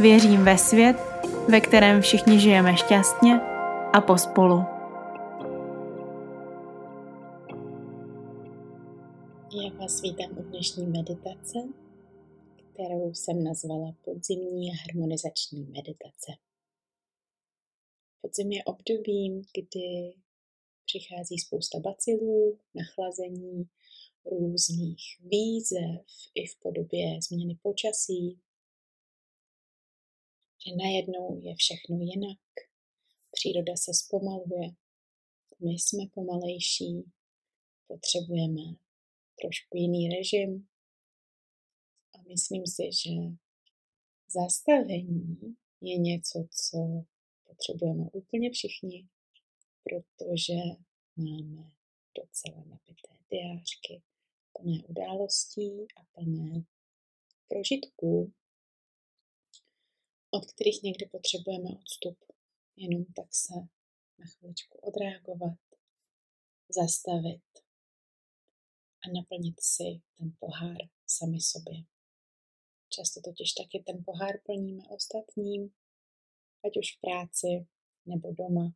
Věřím ve svět, ve kterém všichni žijeme šťastně a pospolu. Já vás vítám u dnešní meditace, kterou jsem nazvala podzimní harmonizační meditace. Podzim je obdobím, kdy přichází spousta bacilů, nachlazení, různých výzev i v podobě změny počasí, že najednou je všechno jinak. Příroda se zpomaluje, my jsme pomalejší, potřebujeme trošku jiný režim. A myslím si, že zastavení je něco, co potřebujeme úplně všichni, protože máme docela nabité diářky, plné událostí a plné prožitků, od kterých někdy potřebujeme odstup. Jenom tak se na chviličku odreagovat, zastavit a naplnit si ten pohár sami sobě. Často totiž taky ten pohár plníme ostatním, ať už v práci nebo doma,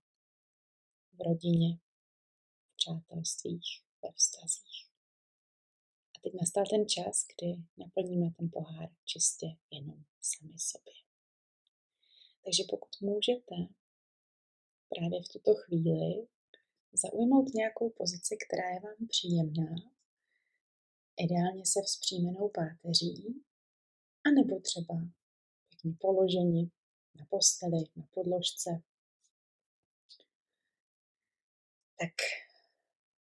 v rodině, v přátelstvích, ve vztazích. A teď nastal ten čas, kdy naplníme ten pohár čistě jenom sami sobě. Takže pokud můžete právě v tuto chvíli zaujmout nějakou pozici, která je vám příjemná, ideálně se vzpřímenou páteří, anebo třeba pěkně položení na posteli, na podložce, tak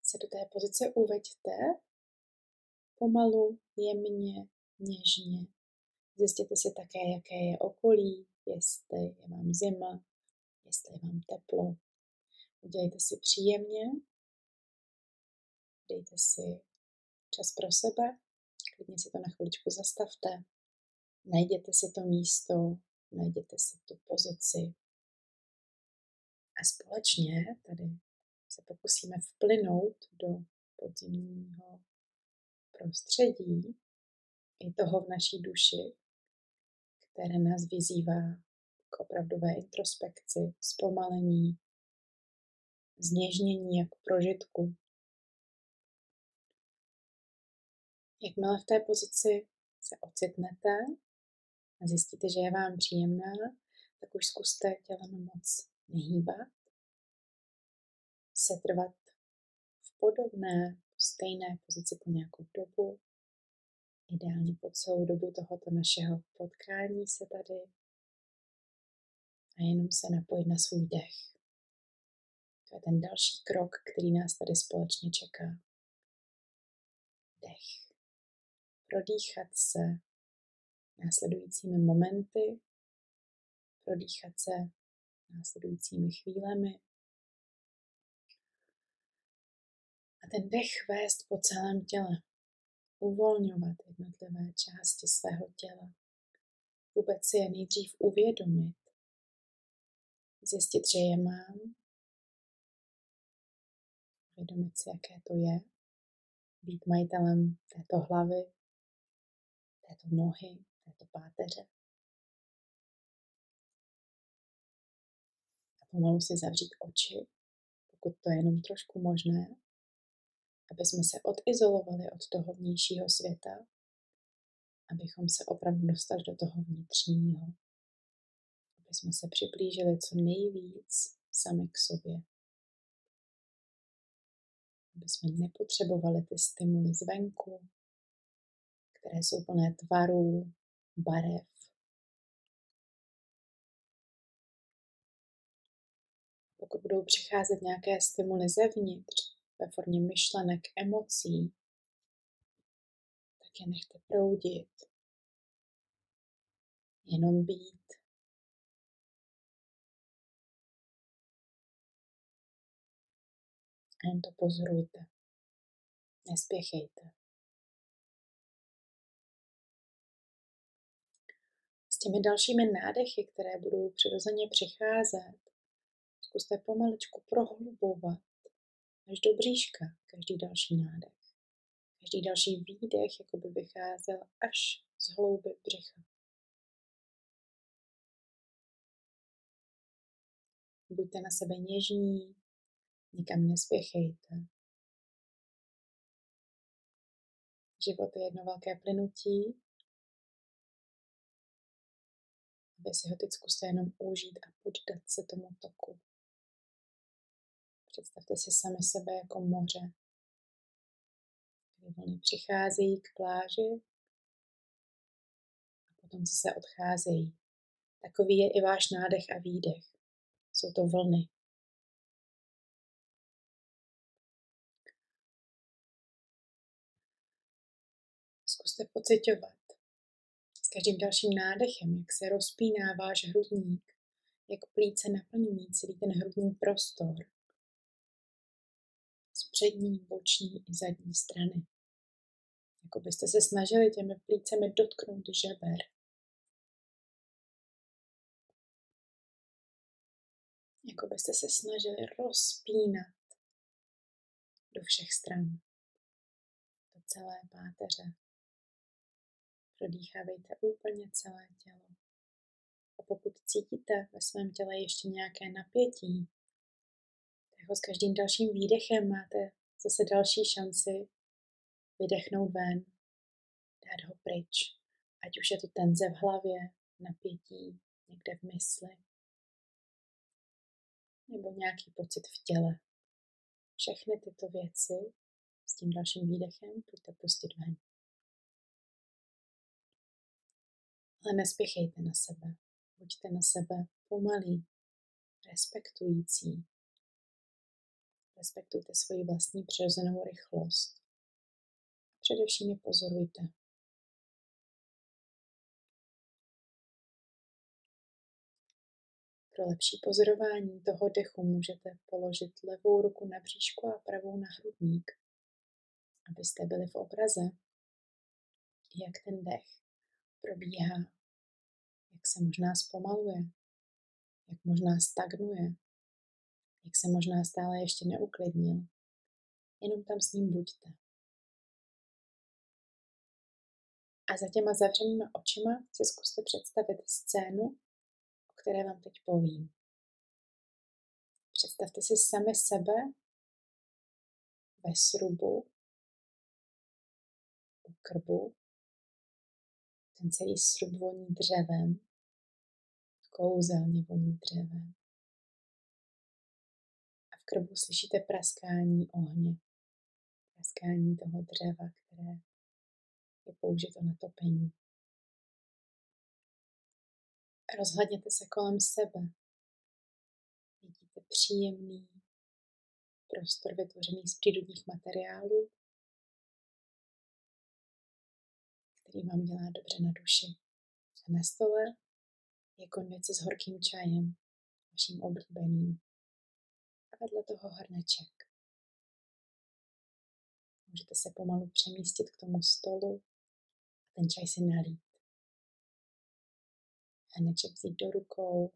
se do té pozice uveďte pomalu, jemně, něžně. Zjistěte si také, jaké je okolí, jestli je vám zima, jestli je vám teplo. Udělejte si příjemně, dejte si čas pro sebe, klidně si to na chviličku zastavte, najděte si to místo, najděte si tu pozici. A společně tady se pokusíme vplynout do podzimního prostředí. I toho v naší duši, které nás vyzývá k opravdové introspekci, zpomalení, zněžnění jako prožitku. Jakmile v té pozici se ocitnete a zjistíte, že je vám příjemná, tak už zkuste tělem moc nehýbat, setrvat v podobné, stejné pozici po nějakou dobu, ideálně po celou dobu tohoto našeho potkání se tady a jenom se napojit na svůj dech. To je ten další krok, který nás tady společně čeká. Dech. Prodýchat se následujícími momenty, prodýchat se následujícími chvílemi. A ten dech vést po celém těle uvolňovat jednotlivé části svého těla. Vůbec si je nejdřív uvědomit, zjistit, že je mám, uvědomit si, jaké to je, být majitelem této hlavy, této nohy, této páteře. A pomalu si zavřít oči, pokud to je jenom trošku možné, aby jsme se odizolovali od toho vnějšího světa, abychom se opravdu dostali do toho vnitřního, aby jsme se přiblížili co nejvíc sami k sobě. Aby jsme nepotřebovali ty stimuly zvenku, které jsou plné tvarů, barev. Pokud budou přicházet nějaké stimuly zevnitř, ve formě myšlenek, emocí, tak je nechte proudit. Jenom být. A jen to pozorujte. Nespěchejte. S těmi dalšími nádechy, které budou přirozeně přicházet, zkuste pomaličku prohlubovat až do bříška každý další nádech. Každý další výdech jako by vycházel až z hlouby břicha. Buďte na sebe něžní, nikam nespěchejte. Život je jedno velké plynutí. Vy si ho teď zkuste jenom užít a poddat se tomu toku. Představte si sami sebe jako moře, kdy vlny přicházejí k pláži a potom se odcházejí. Takový je i váš nádech a výdech. Jsou to vlny. Zkuste pocitovat s každým dalším nádechem, jak se rozpíná váš hrudník, jak plíce naplňují celý ten hrudní prostor přední, boční i zadní strany. Jako byste se snažili těmi plícemi dotknout žeber. Jako byste se snažili rozpínat do všech stran, do celé páteře. Prodýchávejte úplně celé tělo. A pokud cítíte ve svém těle ještě nějaké napětí, ho s každým dalším výdechem máte zase další šanci vydechnout ven, dát ho pryč. Ať už je to tenze v hlavě, napětí někde v mysli, nebo nějaký pocit v těle. Všechny tyto věci s tím dalším výdechem pojďte pustit ven. Ale nespěchejte na sebe. Buďte na sebe pomalí, respektující. Respektujte svoji vlastní přirozenou rychlost. Především je pozorujte. Pro lepší pozorování toho dechu můžete položit levou ruku na bříšku a pravou na hrudník, abyste byli v obraze, jak ten dech probíhá, jak se možná zpomaluje, jak možná stagnuje, jak se možná stále ještě neuklidnil. Jenom tam s ním buďte. A za těma zavřenýma očima si zkuste představit scénu, o které vám teď povím. Představte si sami sebe ve srubu, u krbu, ten celý srub voní dřevem, kouzelně voní dřevem. Krbu slyšíte praskání ohně, praskání toho dřeva, které je použito na topení. Rozhledněte se kolem sebe. Vidíte příjemný prostor vytvořený z přírodních materiálů, který vám dělá dobře na duši. A na stole je konvice s horkým čajem, vaším oblíbeným. Vedle toho hrneček. Můžete se pomalu přemístit k tomu stolu a ten čaj si nalít. Hrneček vzít do rukou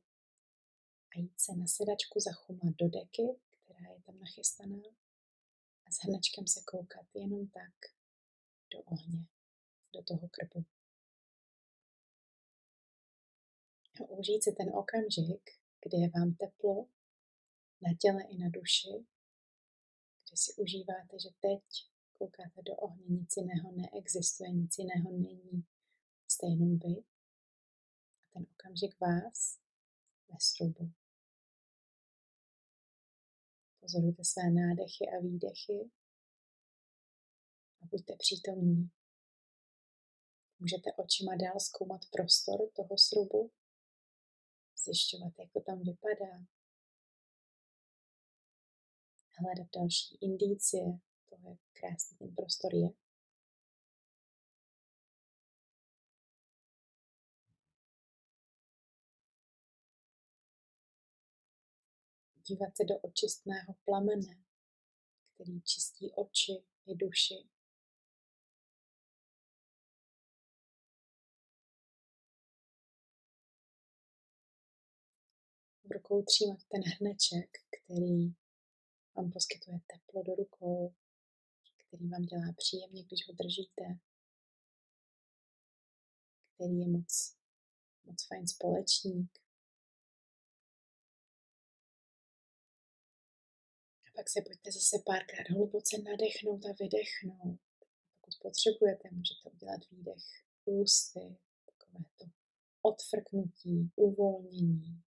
a jít se na sedačku zachumat do deky, která je tam nachystaná a s hrnečkem se koukat jenom tak do ohně do toho krbu. A užít si ten okamžik, kdy je vám teplo na těle i na duši, kdy si užíváte, že teď koukáte do ohně, nic jiného neexistuje, nic jiného není. Jste jenom vy a ten okamžik vás ve srubu. Pozorujte své nádechy a výdechy a buďte přítomní Můžete očima dál zkoumat prostor toho srubu, zjišťovat, jak to tam vypadá, hledat další indicie toho, jak krásný ten prostor je. Dívat se do očistného plamene, který čistí oči i duši. V rukou třímat ten hrneček, který vám poskytuje teplo do rukou, který vám dělá příjemně, když ho držíte, který je moc, moc fajn společník. A pak se pojďte zase párkrát hluboce nadechnout a vydechnout. Pokud potřebujete, můžete udělat výdech ústy, takové to odfrknutí, uvolnění,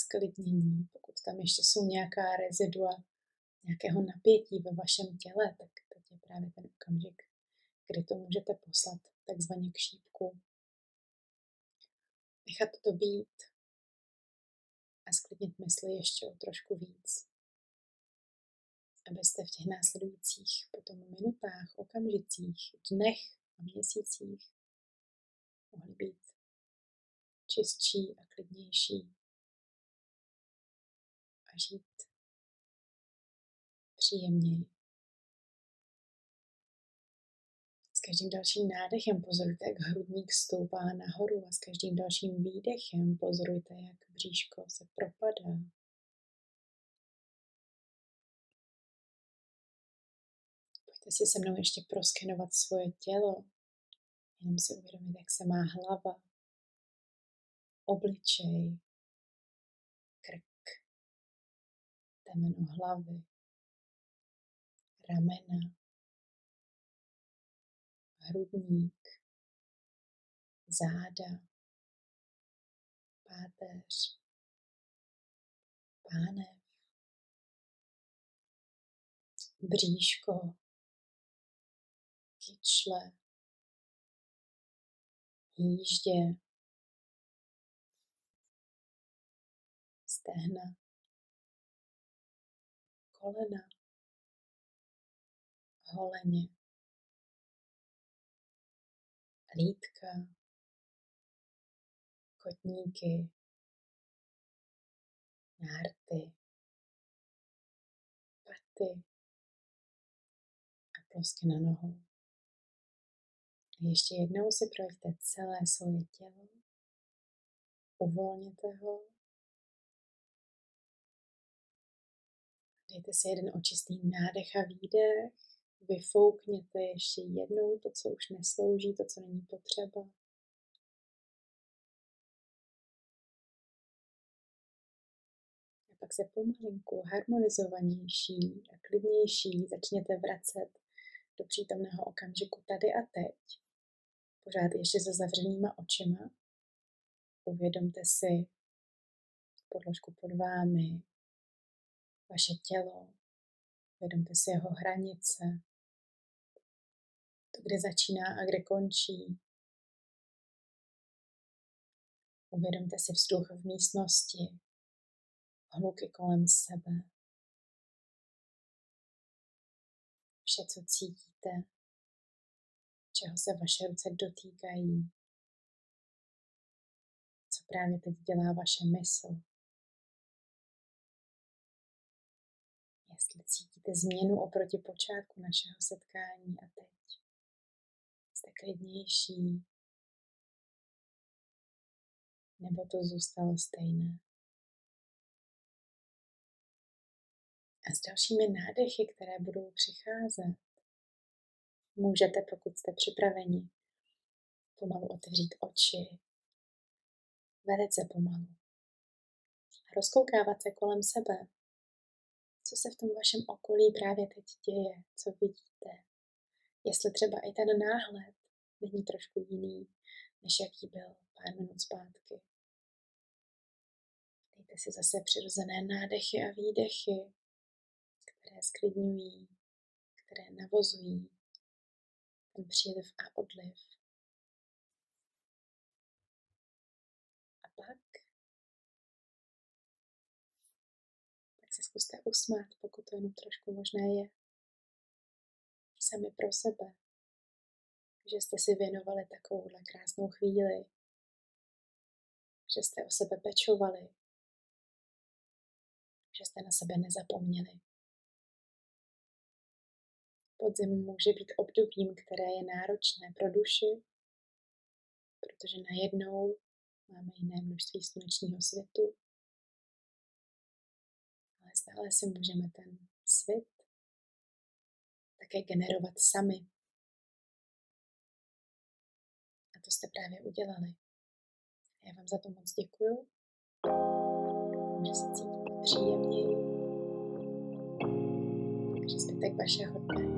sklidnění. Pokud tam ještě jsou nějaká rezidua nějakého napětí ve vašem těle, tak teď je právě ten okamžik, kdy to můžete poslat takzvaně k šípku. Nechat to být a sklidnit mysli ještě o trošku víc. Abyste v těch následujících potom minutách, okamžicích, dnech a měsících mohli být čistší a klidnější žít příjemněji. S každým dalším nádechem pozorujte, jak hrudník stoupá nahoru a s každým dalším výdechem pozorujte, jak bříško se propadá. Pojďte si se mnou ještě proskenovat svoje tělo. Jenom si uvědomit, jak se má hlava, obličej, temeno hlavy, ramena, hrudník, záda, páteř, pánev, bříško, kyčle, jíždě, stehna, kolena, holeně, lítka, kotníky, nárty, paty. A plosky na nohou. Ještě jednou si projďte celé svoje tělo, uvolněte ho, dejte si jeden očistý nádech a výdech Vyfoukněte ještě jednou to, co už neslouží, to, co není potřeba. A pak se pomalinku harmonizovanější a klidnější začněte vracet do přítomného okamžiku tady a teď. Pořád ještě se zavřenýma očima. Uvědomte si podložku pod vámi, vaše tělo, uvědomte si jeho hranice, to, kde začíná a kde končí. Uvědomte si vzduch v místnosti, hluky kolem sebe. Vše, co cítíte, čeho se vaše ruce dotýkají, co právě teď dělá vaše mysl. Cítíte změnu oproti počátku našeho setkání a teď jste klidnější, nebo to zůstalo stejné. A s dalšími nádechy, které budou přicházet, můžete, pokud jste připraveni, pomalu otevřít oči, velice pomalu. A rozkoukávat se kolem sebe, co se v tom vašem okolí právě teď děje, co vidíte, jestli třeba i ten náhled není trošku jiný, než jaký byl pár minut zpátky. Dejte si zase přirozené nádechy a výdechy, které sklidňují, které navozují ten příliv a odliv. Zkuste usmát, pokud to jenom trošku možné je sami pro sebe, že jste si věnovali takovouhle krásnou chvíli, že jste o sebe pečovali, že jste na sebe nezapomněli. Podzim může být obdobím, které je náročné pro duši, protože najednou máme jiné množství slunečního světu, ale stále si můžeme ten svět také generovat sami. A to jste právě udělali. Já vám za to moc děkuju. Že se cítíte příjemněji. Takže zbytek vašeho dne